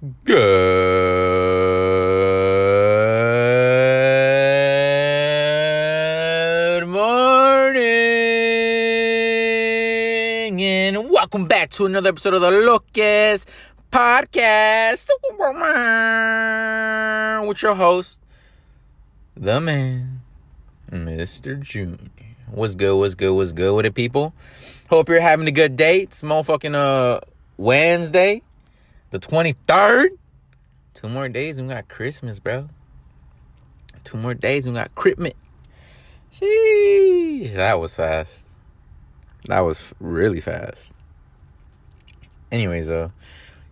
Good morning and welcome back to another episode of the Lucas Podcast with your host, the man, Mr. Junior. What's good? What's good? What's good with it, people? Hope you're having a good day. It's motherfucking uh Wednesday, the 23rd. Two more days and we got Christmas, bro. Two more days and we got Christmas. Sheesh, that was fast. That was really fast. Anyways, though,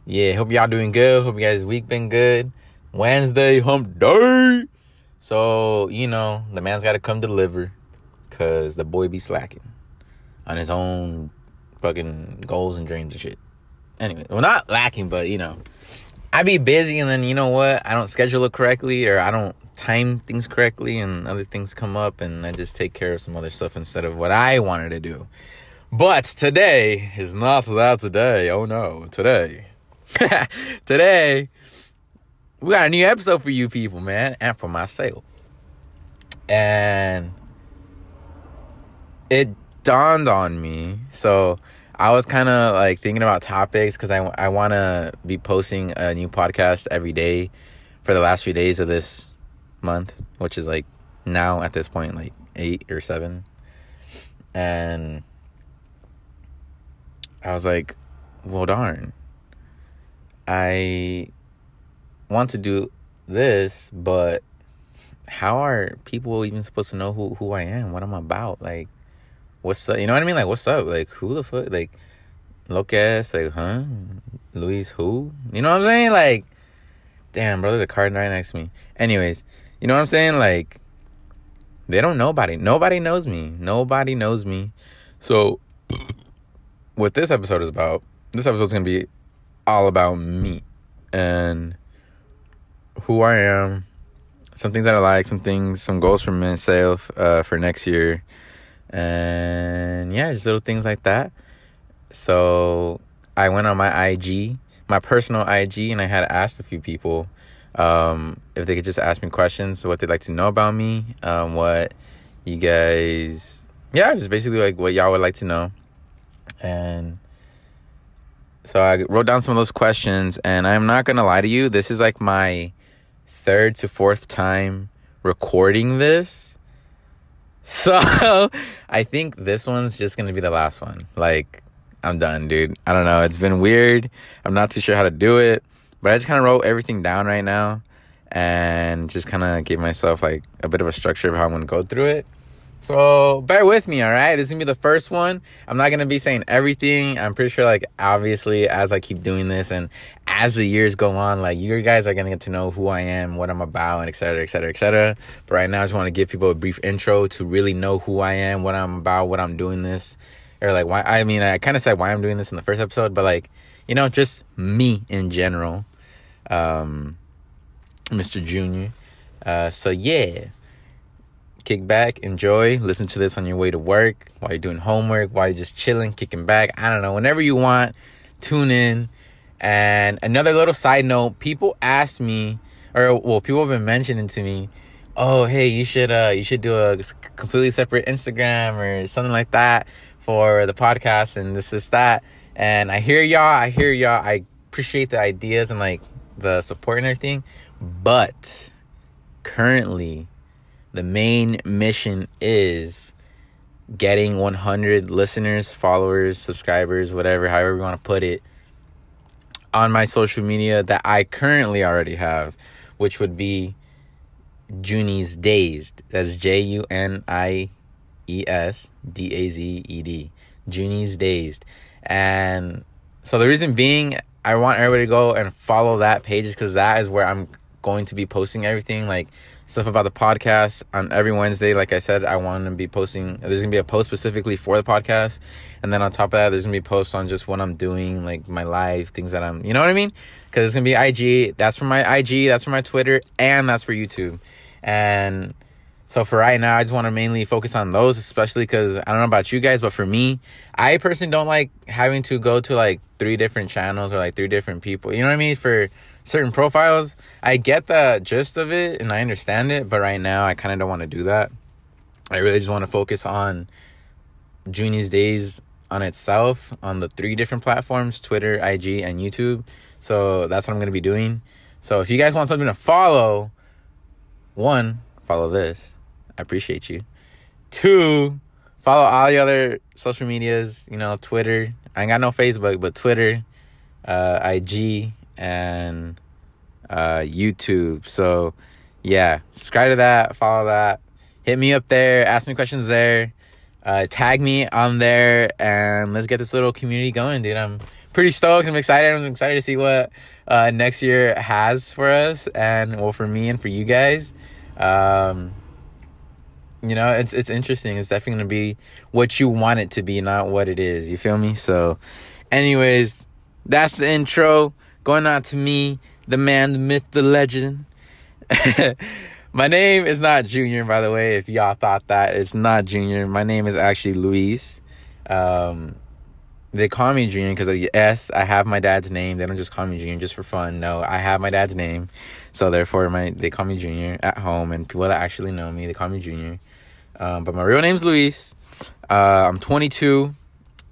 yeah, hope y'all doing good. Hope you guys' week been good. Wednesday, hump day. So, you know, the man's got to come deliver because the boy be slacking on his own fucking goals and dreams and shit. Anyway, well, not lacking, but, you know, I be busy and then, you know what? I don't schedule it correctly or I don't time things correctly and other things come up and I just take care of some other stuff instead of what I wanted to do. But today is not that today. Oh no, today. today, we got a new episode for you people, man, and for myself. And it dawned on me. So I was kind of like thinking about topics because I, I want to be posting a new podcast every day for the last few days of this month, which is like now at this point, like eight or seven. And I was like, well, darn. I want to do this, but how are people even supposed to know who, who I am, what I'm about? Like, what's up? You know what I mean? Like, what's up? Like, who the fuck? Like, Lucas, like, huh? Luis, who? You know what I'm saying? Like, damn, brother, the card right next to me. Anyways, you know what I'm saying? Like, they don't nobody. Nobody knows me. Nobody knows me. So, what this episode is about, this episode's gonna be all about me and who I am, some things that I like, some things, some goals for myself uh, for next year, and yeah, just little things like that. So I went on my IG, my personal IG, and I had asked a few people um, if they could just ask me questions, what they'd like to know about me, um, what you guys, yeah, just basically like what y'all would like to know. And so I wrote down some of those questions, and I'm not gonna lie to you, this is like my third to fourth time recording this. So I think this one's just gonna be the last one. Like, I'm done, dude. I don't know. It's been weird. I'm not too sure how to do it. But I just kind of wrote everything down right now and just kind of gave myself like a bit of a structure of how I'm to go through it. So bear with me, all right? This is to be the first one. I'm not to be saying everything. I'm pretty sure, like, obviously, as I keep doing this and as the years go on, like, you guys are to get to know who I am, what I'm about, and et cetera, et cetera, et cetera. But right now, I just want to give people a brief intro to really know who I am, what I'm about, what I'm doing this. Or, like, why, I mean, I kind of said why I'm doing this in the first episode, but, like, you know, just me in general. Um, Mr. Junior. Uh, so, yeah kick back, enjoy, listen to this on your way to work, while you're doing homework, while you're just chilling, kicking back. I don't know, whenever you want, tune in. And another little side note, people ask me, or well, people have been mentioning to me, oh, hey, you should uh, you should do a completely separate Instagram or something like that for the podcast and this is that. And I hear y'all, I hear y'all. I appreciate the ideas and like the support and everything, but currently the main mission is getting 100 listeners, followers, subscribers, whatever, however you want to put it, on my social media that I currently already have, which would be Junies Dazed. That's J U N I E S D A Z E D. Junies Dazed. And so the reason being, I want everybody to go and follow that page because that is where I'm going to be posting everything. Like, stuff about the podcast on every Wednesday. Like I said, I want to be posting. There's gonna be a post specifically for the podcast, and then on top of that, there's gonna be posts on just what I'm doing, like my life, things that I'm. You know what I mean? Because it's gonna be IG. That's for my IG. That's for my Twitter, and that's for YouTube. And So for right now, I just want to mainly focus on those, especially because I don't know about you guys, but for me, I personally don't like having to go to like three different channels or like three different people. You know what I mean? For certain profiles, I get the gist of it and I understand it, but right now I kind of don't want to do that. I really just want to focus on Junies Dazed on itself on the three different platforms Twitter, IG, and YouTube. So that's what I'm going to be doing. So if you guys want something to follow, one, follow this. I appreciate you. Two, follow all the other social medias, you know, Twitter. I ain't got no Facebook, but Twitter, uh, IG, and uh, YouTube. So yeah, subscribe to that, follow that. Hit me up there, ask me questions there. Uh, tag me on there and let's get this little community going, dude. I'm pretty stoked. I'm excited. I'm excited to see what uh, next year has for us and well for me and for you guys. Um, you know, it's it's interesting. It's definitely gonna be what you want it to be, not what it is. You feel me? So, anyways, that's the intro. Going out to me, the man, the myth, the legend. My name is not Junior, by the way. If y'all thought that, it's not Junior. My name is actually Luis. Um, they call me Junior because of the S. I have my dad's name. They don't just call me Junior just for fun. No, I have my dad's name, so therefore my they call me Junior at home, and people that actually know me they call me Junior. Um, but my real name's Luis. Uh, I'm 22.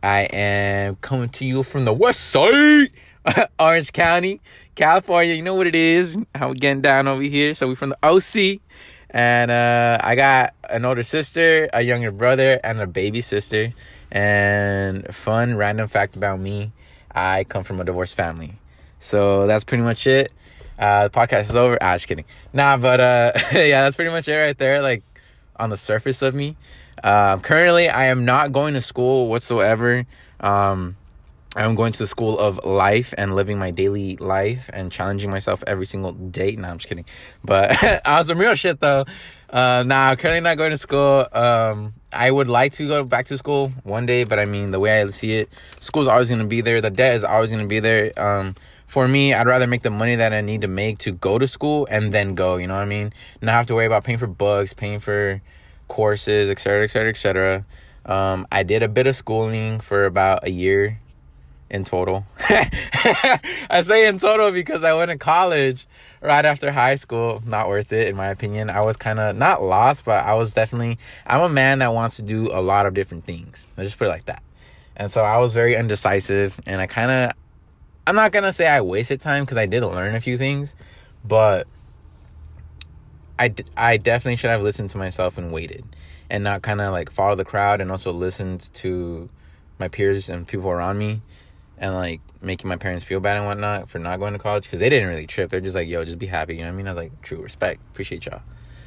I am coming to you from the West Side, Orange County, California. You know what it is? How we getting down over here? So we from the OC, and uh, I got an older sister, a younger brother, and a baby sister. And fun random fact about me: I come from a divorced family. So that's pretty much it. Uh, the podcast is over. Ah, just kidding. Nah, but uh, yeah, that's pretty much it right there. Like on the surface of me. Uh, currently, I am not going to school whatsoever. Um, I'm going to the school of life and living my daily life and challenging myself every single day. Nah, I'm just kidding. But on some real shit though. Uh, nah, I'm currently not going to school. Um, I would like to go back to school one day, but I mean, the way I see it, school's always going to be there. The debt is always going to be there. Um, for me, I'd rather make the money that I need to make to go to school and then go, you know what I mean? Not have to worry about paying for books, paying for courses, etc., etc., etc. I did a bit of schooling for about a year in total. I say in total because I went to college right after high school. Not worth it, in my opinion. I was kind of not lost, but I was definitely. I'm a man that wants to do a lot of different things. Let's just put it like that. And so I was very indecisive, and I kind of. I'm not gonna say I wasted time because I did learn a few things, but I, I definitely should have listened to myself and waited and not kind of like follow the crowd and also listened to my peers and people around me and like making my parents feel bad and whatnot for not going to college because they didn't really trip. They're just like, yo, just be happy. You know what I mean? I was like, true respect. Appreciate y'all.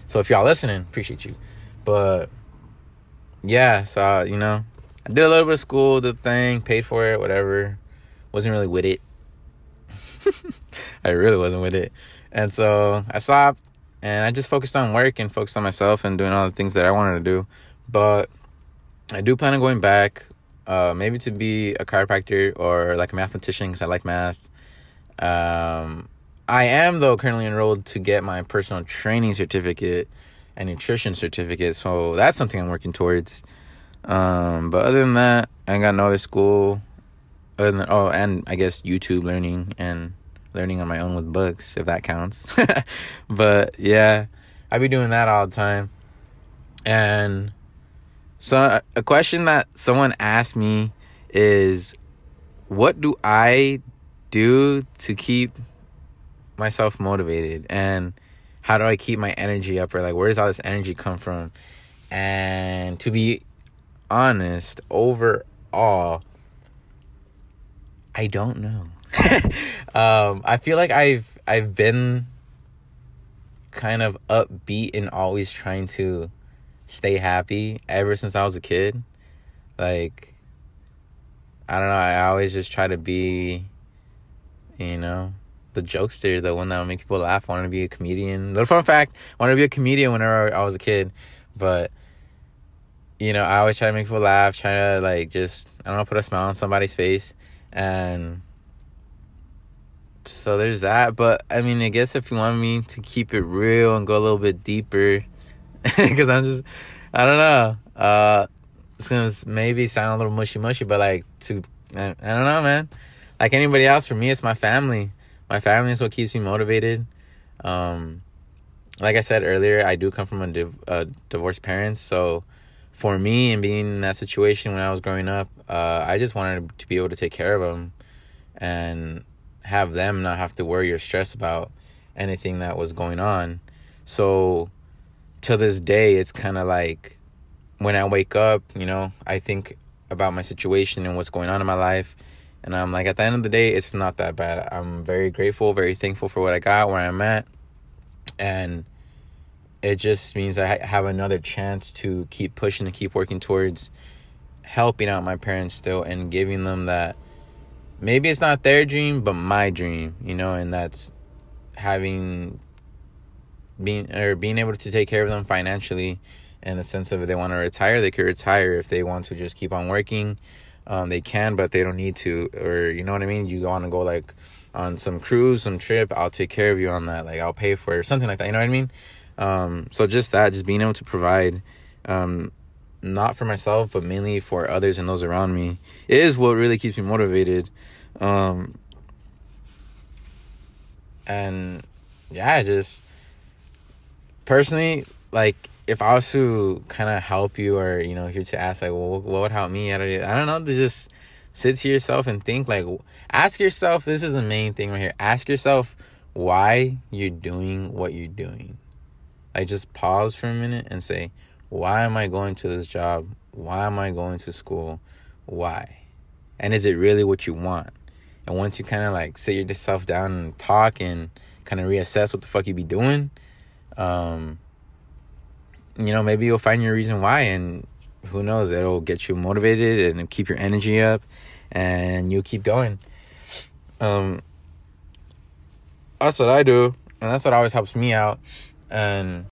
So if y'all listening, appreciate you. But yeah, so, uh, you know, I did a little bit of school, the thing, paid for it, whatever. Wasn't really with it. I really wasn't with it. And so I stopped and I just focused on work and focused on myself and doing all the things that I wanted to do. But I do plan on going back, uh, maybe to be a chiropractor or like a mathematician because I like math. Um, I am though currently enrolled to get my personal training certificate and nutrition certificate, so that's something I'm working towards. Um, but other than that, I ain't got no other school. Other than oh, and I guess YouTube learning and learning on my own with books, if that counts. but yeah, I be doing that all the time. And so a question that someone asked me is what do I do to keep myself motivated and how do I keep my energy up or like where does all this energy come from? And to be honest, overall I don't know. um, I feel like I've I've been kind of upbeat and always trying to stay happy ever since I was a kid. Like I don't know, I always just try to be you know, the jokester, the one that would make people laugh. I wanted to be a comedian. Little fun fact, I wanted to be a comedian whenever I was a kid. But you know, I always try to make people laugh, try to like just I don't know, put a smile on somebody's face. And so there's that. But I mean, I guess if you want me to keep it real and go a little bit deeper, because I'm just I don't know. Uh, seems maybe sound a little mushy mushy, but like to I, I don't know, man. Like anybody else, for me, it's my family. My family is what keeps me motivated. Um, like I said earlier, I do come from a, div- a divorced parents, so for me and being in that situation when I was growing up, uh, I just wanted to be able to take care of them and have them not have to worry or stress about anything that was going on. So to this day, it's kind of like when I wake up, you know, I think about my situation and what's going on in my life. And I'm like, at the end of the day, it's not that bad. I'm very grateful, very thankful for what I got, where I'm at. And it just means I have another chance to keep pushing and keep working towards helping out my parents still and giving them that maybe it's not their dream but my dream you know and that's having being or being able to take care of them financially in the sense of if they want to retire they could retire. If they want to just keep on working um, they can but they don't need to or you know what i mean? You want to go like on some cruise some trip i'll take care of you on that. Like i'll pay for it or something like that you know what i mean? Um, so just that, just being able to provide, um, not for myself, but mainly for others and those around me, is what really keeps me motivated. Um, and yeah, just personally, like if I was to kind of help you or you know here to ask like, well, what would help me? I don't, I don't know. To just sit to yourself and think like, ask yourself. This is the main thing right here. Ask yourself why you're doing what you're doing I just pause for a minute and say, why am I going to this job? Why am I going to school? Why? And is it really what you want? And once you kind of like sit yourself down and talk and kind of reassess what the fuck you be doing, um, you know, maybe you'll find your reason why, and who knows, it'll get you motivated and keep your energy up, and you'll keep going. Um, that's what I do, and that's what always helps me out and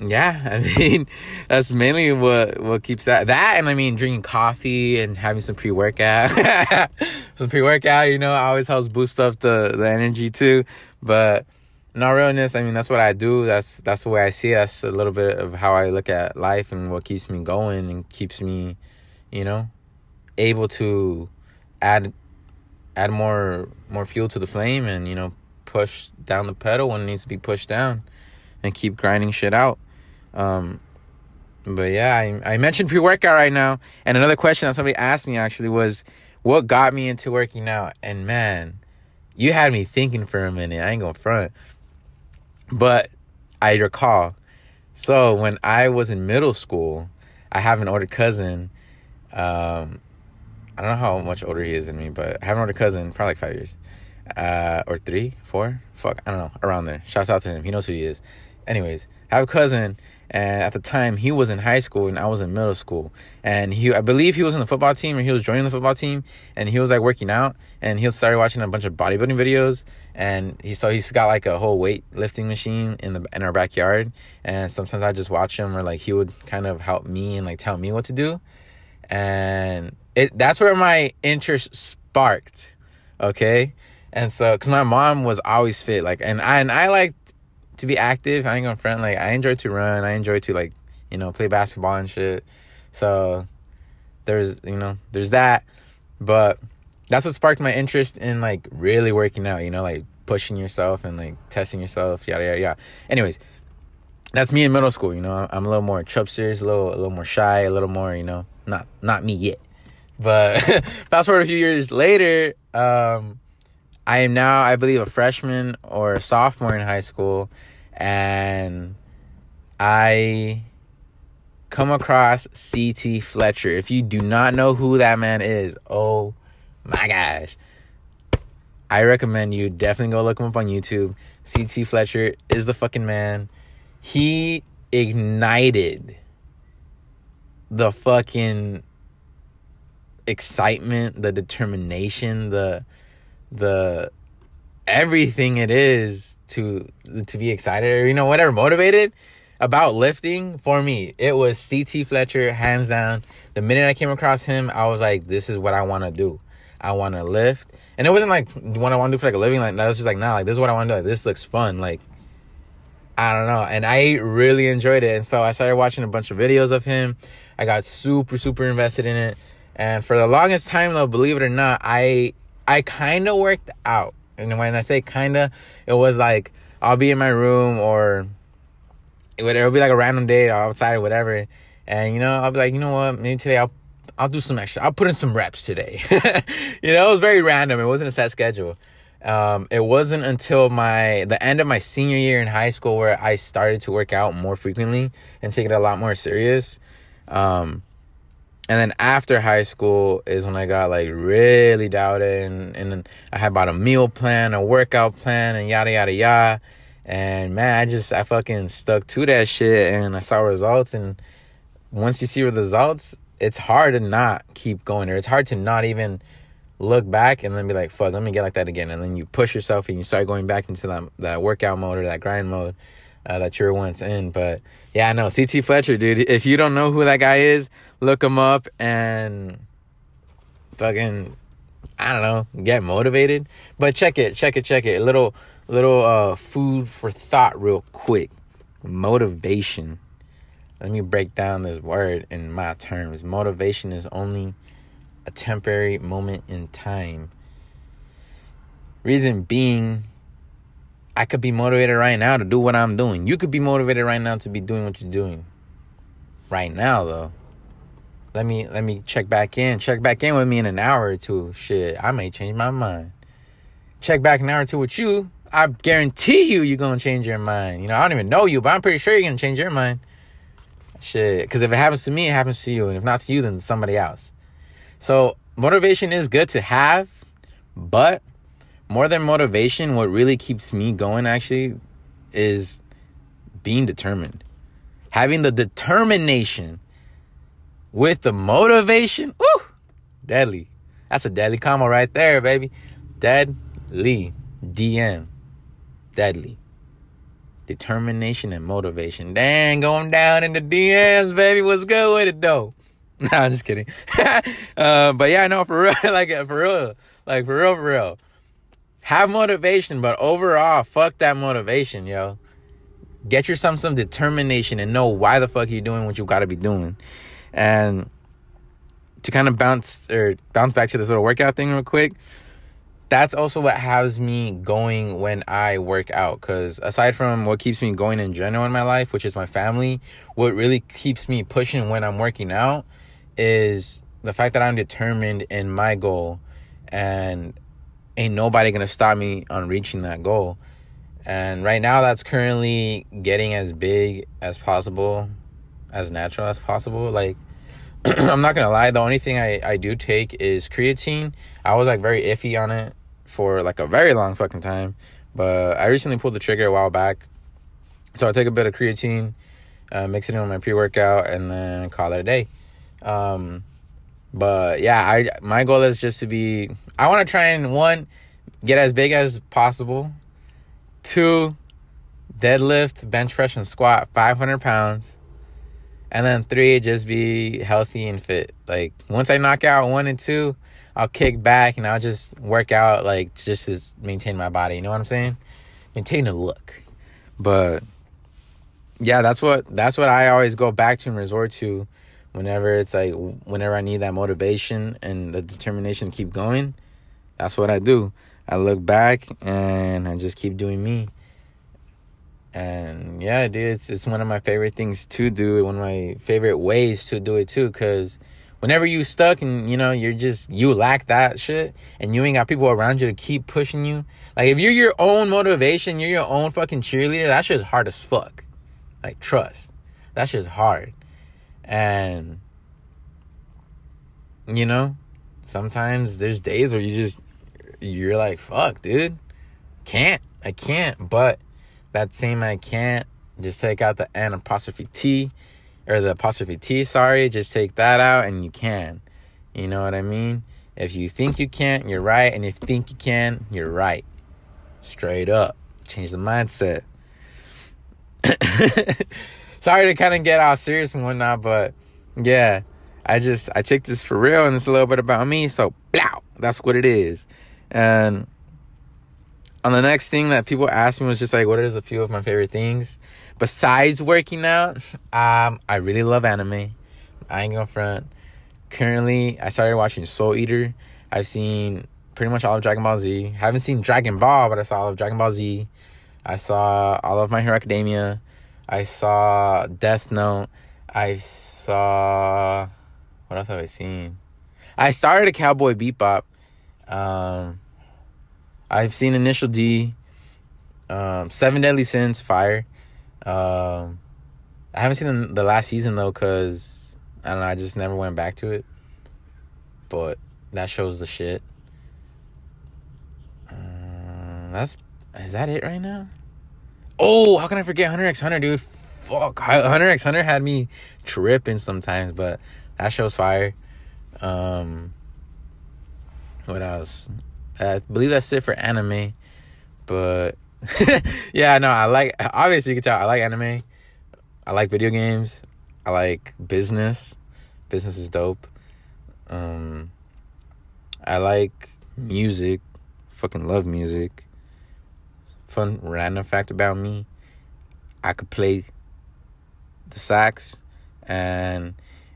yeah, I mean that's mainly what what keeps that that and I mean drinking coffee and having some pre workout, some pre workout. You know, always helps boost up the the energy too. But in realness, I mean that's what I do. That's that's the way I see it. That's a little bit of how I look at life and what keeps me going and keeps me, you know, able to add add more more fuel to the flame and you know push down the pedal when it needs to be pushed down and keep grinding shit out. Um, but yeah, I, I mentioned pre workout right now. And another question that somebody asked me actually was, what got me into working out? And man, you had me thinking for a minute. I ain't gonna front. But I recall. So when I was in middle school, I have an older cousin. Um, I don't know how much older he is than me, but I have an older cousin, probably like five years. Uh, or three, four, fuck, I don't know, around there. Shouts out to him. He knows who he is anyways, I have a cousin, and at the time he was in high school and I was in middle school, and he I believe he was in the football team or he was joining the football team, and he was like working out, and he started watching a bunch of bodybuilding videos, and he so he's got like a whole weight lifting machine in the in our backyard, and sometimes I just watch him or like he would kind of help me and like tell me what to do, and it that's where my interest sparked, okay. And so, cause my mom was always fit, like, and I and I like to be active. I ain't gonna front. Like I enjoy to run. I enjoy to like you know play basketball and shit. So there's you know there's that, but that's what sparked my interest in like really working out. You know, like pushing yourself and like testing yourself. Yada yada yada. Anyways, that's me in middle school. You know, I'm a little more chubsters, a little a little more shy, a little more you know not not me yet. But fast forward a few years later, um, I am now, I believe, a freshman or a sophomore in high school, and I come across CT Fletcher. If you do not know who that man is, oh my gosh. I recommend you definitely go look him up on YouTube. CT Fletcher is the fucking man. He ignited the fucking excitement, the determination, the the everything it is to to be excited or you know whatever motivated about lifting for me it was ct fletcher hands down the minute i came across him i was like this is what i want to do i want to lift and it wasn't like what i want to do for like a living like that was just like nah like this is what i want to do like, this looks fun like I don't know. And I really enjoyed it. And so I started watching a bunch of videos of him. I got super, super invested in it. And for the longest time though, believe it or not, I I kinda worked out. And when I say kinda, it was like I'll be in my room or it would, it'll be like a random day outside or whatever. And you know, I'll be like, you know what, maybe today I'll I'll do some extra. I'll put in some reps today. you know, it was very random. It wasn't a set schedule. Um, it wasn't until my the end of my senior year in high school where I started to work out more frequently and take it a lot more serious. Um, and then after high school is when I got like really doubted, and, and then I had about a meal plan, a workout plan, and yada yada yada. And man, I just I fucking stuck to that shit, and I saw results. And once you see results, it's hard to not keep going there. It's hard to not even look back and then be like, fuck, let me get like that again. And then you push yourself and you start going back into that, that workout mode or that grind mode uh, that you're once in. But yeah, I know CT Fletcher, dude. If you don't know who that guy is, look him up and fucking, I don't know, get motivated. But check it, check it, check it. A little, little uh, food for thought, real quick. Motivation. Let me break down this word in my terms. Motivation is only a temporary moment in time. Reason being, I could be motivated right now to do what I'm doing. You could be motivated right now to be doing what you're doing. Right now, though. Let me let me check back in. Check back in with me in an hour or two. Shit, I may change my mind. Check back an hour or two with you. I guarantee you, you're gonna change your mind. You know, I don't even know you, but I'm pretty sure you're gonna change your mind. Shit, because if it happens to me, it happens to you, and if not to you, then somebody else. So motivation is good to have, but more than motivation, what really keeps me going actually is being determined. Having the determination with the motivation, woo, deadly. That's a deadly combo right there, baby. Deadly. DM. Deadly. Determination and motivation. Dang, going down in the DMs, baby. What's good with it, though? No, I'm just kidding. uh, but yeah, no, for real, like for real, like for real, for real. Have motivation, but overall, fuck that motivation, yo. Get yourself some determination and know why the fuck you're doing what you gotta be doing. And to kind of bounce or bounce back to this little workout thing real quick, that's also what has me going when I work out. Because aside from what keeps me going in general in my life, which is my family, what really keeps me pushing when I'm working out is the fact that I'm determined in my goal and ain't nobody gonna stop me on reaching that goal. And right now, that's currently getting as big as possible, as natural as possible. Like, I'm not gonna lie, the only thing I, I do take is creatine. I was like very iffy on it for like a very long fucking time, but I recently pulled the trigger a while back. So I take a bit of creatine, uh, mix it in with my pre workout, and then call it a day. Um, but yeah, I my goal is just to be. I want to try and one get as big as possible. Two, deadlift, bench press, and squat 500 pounds. And then three, just be healthy and fit. Like once I knock out one and two, I'll kick back and I'll just work out like just to maintain my body. You know what I'm saying? Maintain the look. But yeah, that's what that's what I always go back to and resort to whenever it's like whenever I need that motivation and the determination to keep going, that's what I do. I look back and I just keep doing me. And yeah, dude, it's it's one of my favorite things to do. One of my favorite ways to do it too, because whenever you stuck and you know you're just you lack that shit, and you ain't got people around you to keep pushing you. Like if you're your own motivation, you're your own fucking cheerleader. That shit's hard as fuck. Like trust, that shit's hard. And you know, sometimes there's days where you just you're like, fuck, dude. Can't. I can't. But that same I can't, just take out the N apostrophe T or the apostrophe T, sorry, just take that out and you can. You know what I mean? If you think you can't, you're right. And if you think you can, you're right. Straight up. Change the mindset. sorry to kind of get all serious and whatnot, but yeah, I just I take this for real, and it's a little bit about me. So, blah, that's what it is. And on the next thing that people asked me was just like, what is a few of my favorite things besides working out? Um, I really love anime. I ain't gonna front. Currently, I started watching Soul Eater. I've seen pretty much all of Dragon Ball Z. Haven't seen Dragon Ball, but I saw all of Dragon Ball Z. I saw all of My Hero Academia. I saw Death Note. I saw what else have I seen? I started a Cowboy Bebop. Um, I've seen Initial D, um, Seven Deadly Sins, Fire. Um, I haven't seen the, last season though, cause I don't know. I just never went back to it. But that shows the shit. Um, that's is that it right now? Oh, how can I forget Hunter x Hunter, dude? Fuck, Hunter x Hunter had me tripping sometimes, but that show's fire. Um, what else? I believe that's it for anime, but yeah, no, I like. Obviously, you can tell I like anime. I like video games. I like business. Business is dope. Um, I like music. Fucking love music. Fun random fact about me: I could play the sax, and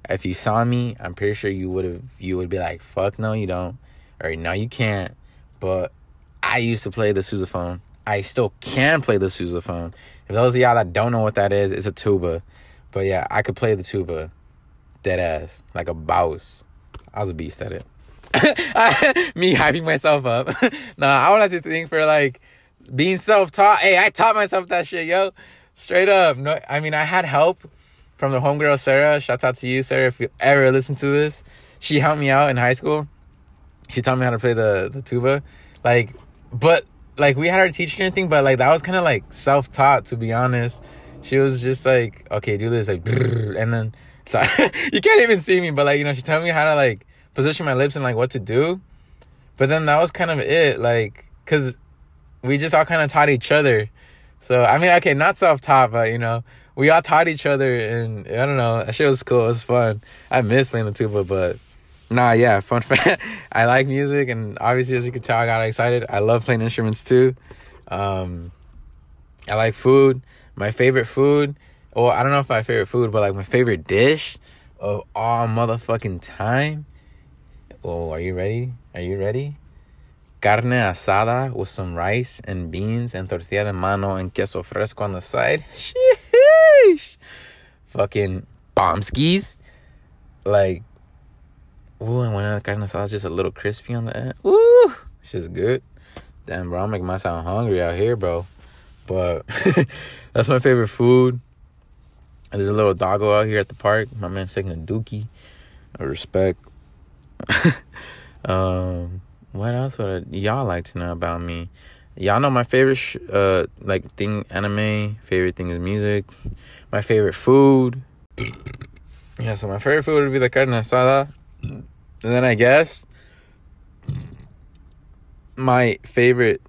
if you saw me, I'm pretty sure you would have. You would be like, "Fuck no, you don't," or "No, you can't." But I used to play the sousaphone. I still can play the sousaphone. If those of y'all that don't know what that is, it's a tuba. But yeah, I could play the tuba, dead ass, like a boss. I was a beast at it. Me hyping myself up. nah, I would like to think for like being self-taught. Hey, I taught myself that shit, yo. Straight up. No, I mean I had help from the homegirl Sarah. Shouts out to you, Sarah, if you ever listen to this. She helped me out in high school. She taught me how to play the the tuba. Like, but like we had our teacher and everything, but like that was kind of like self taught to be honest. She was just like, okay, do this like, and then so you can't even see me, but like you know, she told me how to like position my lips and like what to do. But then that was kind of it, like, cause we just all kind of taught each other. So I mean, okay, not self taught, but you know, we all taught each other, and I don't know, that shit was cool. It was fun. I miss playing the tuba, but nah, yeah, fun fact. I like music, and obviously, as you can tell, I got excited. I love playing instruments too. Um, I like food. My favorite food, or I don't know if my favorite food, but like my favorite dish of all motherfucking time. Oh, are you ready? Are you ready? Carne asada with some rice and beans and tortilla de mano and queso fresco on the side. Sheesh. Fucking bomb skis. Like Ooh, and when the carne asada just a little crispy on the end. Ooh, just good. Damn, bro, I'm making myself hungry out here, bro. But that's my favorite food. There's a little doggo out here at the park. My man's taking a dookie. I respect. um, what else would I, y'all like to know about me? Y'all know my favorite, sh- uh, like thing, anime. Favorite thing is music. My favorite food. yeah, so my favorite food would be the carne asada. And then I guess my favorite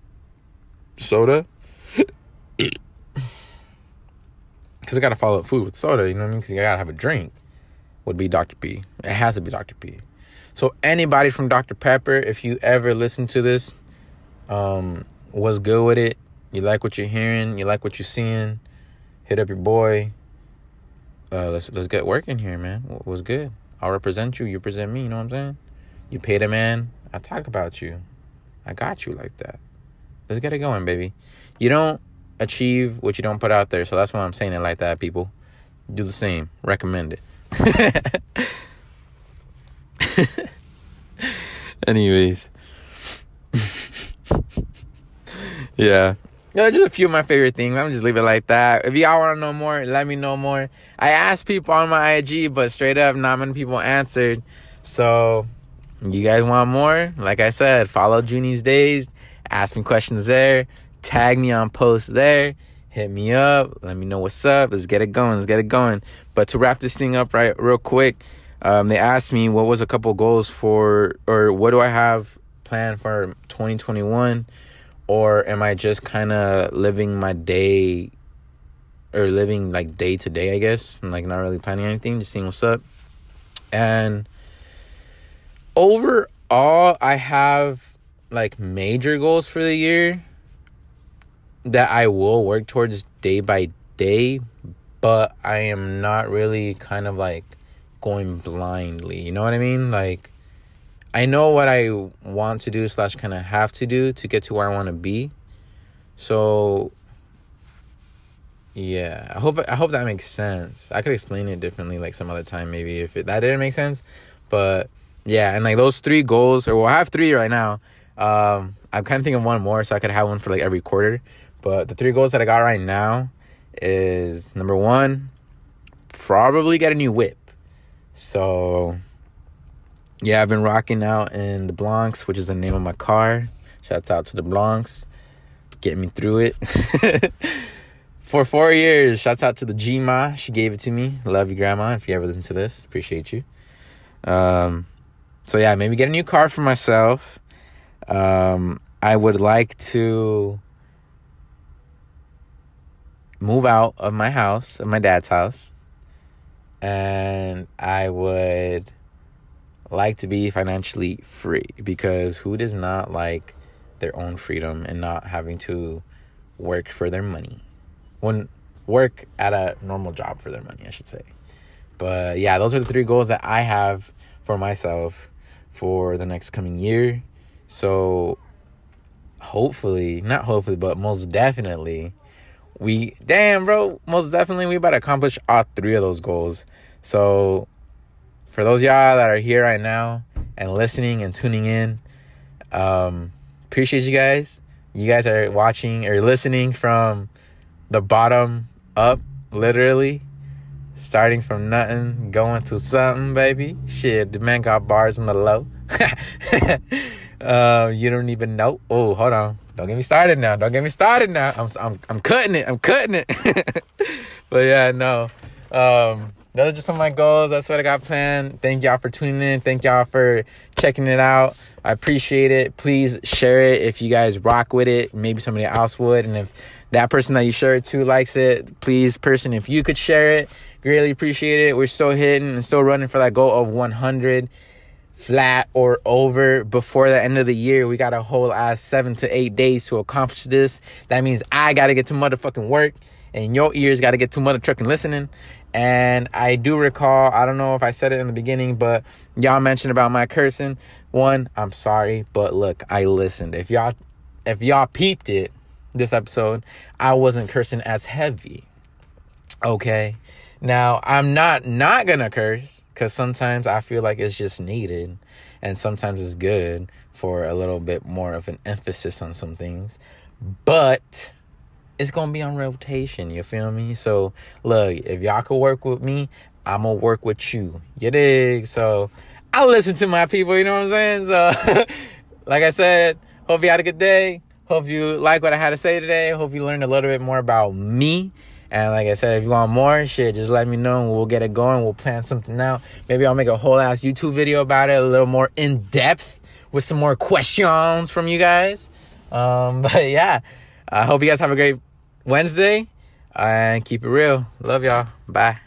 soda because I gotta follow up food with soda, you know what I mean? Because I gotta have a drink. Would be Dr. P. It has to be Dr. P. So anybody from Dr. Pepper, if you ever listen to this, um, was good with it. You like what you're hearing. You like what you're seeing. Hit up your boy. Uh, let's let's get working here, man. What was good? I'll represent you. You present me. You know what I'm saying? You pay the man. I talk about you. I got you like that. Let's get it going, baby. You don't achieve what you don't put out there. So that's why I'm saying it like that, people. Do the same. Recommend it. Anyways. yeah. Yeah, just a few of my favorite things. Me just leave it like that. If y'all want to know more, let me know more. I asked people on my IG, but straight up, not many people answered. So, you guys want more? Like I said, follow Junies Dazed. Ask me questions there. Tag me on posts there. Hit me up. Let me know what's up. Let's get it going. Let's get it going. But to wrap this thing up right real quick, um, they asked me what was a couple goals for, or what do I have planned for 2021 or am I just kind of living my day or living like day to day, I guess, and like not really planning anything, just seeing what's up. And overall, I have like major goals for the year, that I will work towards day by day, but I am not really kind of like going blindly. You know what I mean? Like I know what I want to do slash kind of have to do to get to where I want to be. So yeah, I hope I hope that makes sense. I could explain it differently like some other time maybe if it, that didn't make sense, but yeah, and like those three goals, or well, I have three right now. Um, I'm kind of thinking one more, so I could have one for like every quarter. But the three goals that I got right now is number one, probably get a new whip. So yeah, I've been rocking out in the Blancs, which is the name of my car. Shouts out to the Blancs, getting me through it. For four years, shouts out to the Gma. She gave it to me. Love you, Grandma. If you ever listen to this, appreciate you. Um, so yeah, maybe get a new car for myself. Um, I would like to move out of my house, of my dad's house, and I would like to be financially free because who does not like their own freedom and not having to work for their money? When work at a normal job for their money, I should say. But yeah, those are the three goals that I have for myself for the next coming year. So hopefully, not hopefully, but most definitely, we damn bro, most definitely we about to accomplish all three of those goals. So for those y'all that are here right now and listening and tuning in, um, appreciate you guys. You guys are watching or listening from the bottom up, literally. Starting from nothing, going to something, baby. Shit, the man got bars in the low. uh, you don't even know. Oh, hold on. Don't get me started now. Don't get me started now. I'm I'm I'm cutting it. I'm cutting it. but yeah, no. Um, those are just some of my goals. That's what I got planned. Thank y'all for tuning in. Thank y'all for checking it out. I appreciate it. Please share it if you guys rock with it. Maybe somebody else would. And if that person that you share it to likes it, please, person, if you could share it, greatly appreciate it. We're still hitting and still running for that goal of 100 flat or over before the end of the year. We got a whole ass seven to eight days to accomplish this. That means I got to get to motherfucking work and your ears got to get to mother trucking listening. And I do recall, I don't know if I said it in the beginning, but y'all mentioned about my cursing. One, I'm sorry, but look, I listened. If y'all if y'all peeped it this episode, I wasn't cursing as heavy. Okay? Now, I'm not not going to curse cuz sometimes I feel like it's just needed and sometimes it's good for a little bit more of an emphasis on some things. But it's gonna be on rotation. You feel me? So look, if y'all could work with me, I'm gonna work with you. You dig? So I listen to my people. You know what I'm saying? So like I said, hope you had a good day. Hope you like what I had to say today. Hope you learned a little bit more about me. And like I said, if you want more shit, just let me know and we'll get it going. We'll plan something out. Maybe I'll make a whole ass YouTube video about it, a little more in depth with some more questions from you guys. Um, but yeah, I hope you guys have a great Wednesday and keep it real. Love y'all. Bye.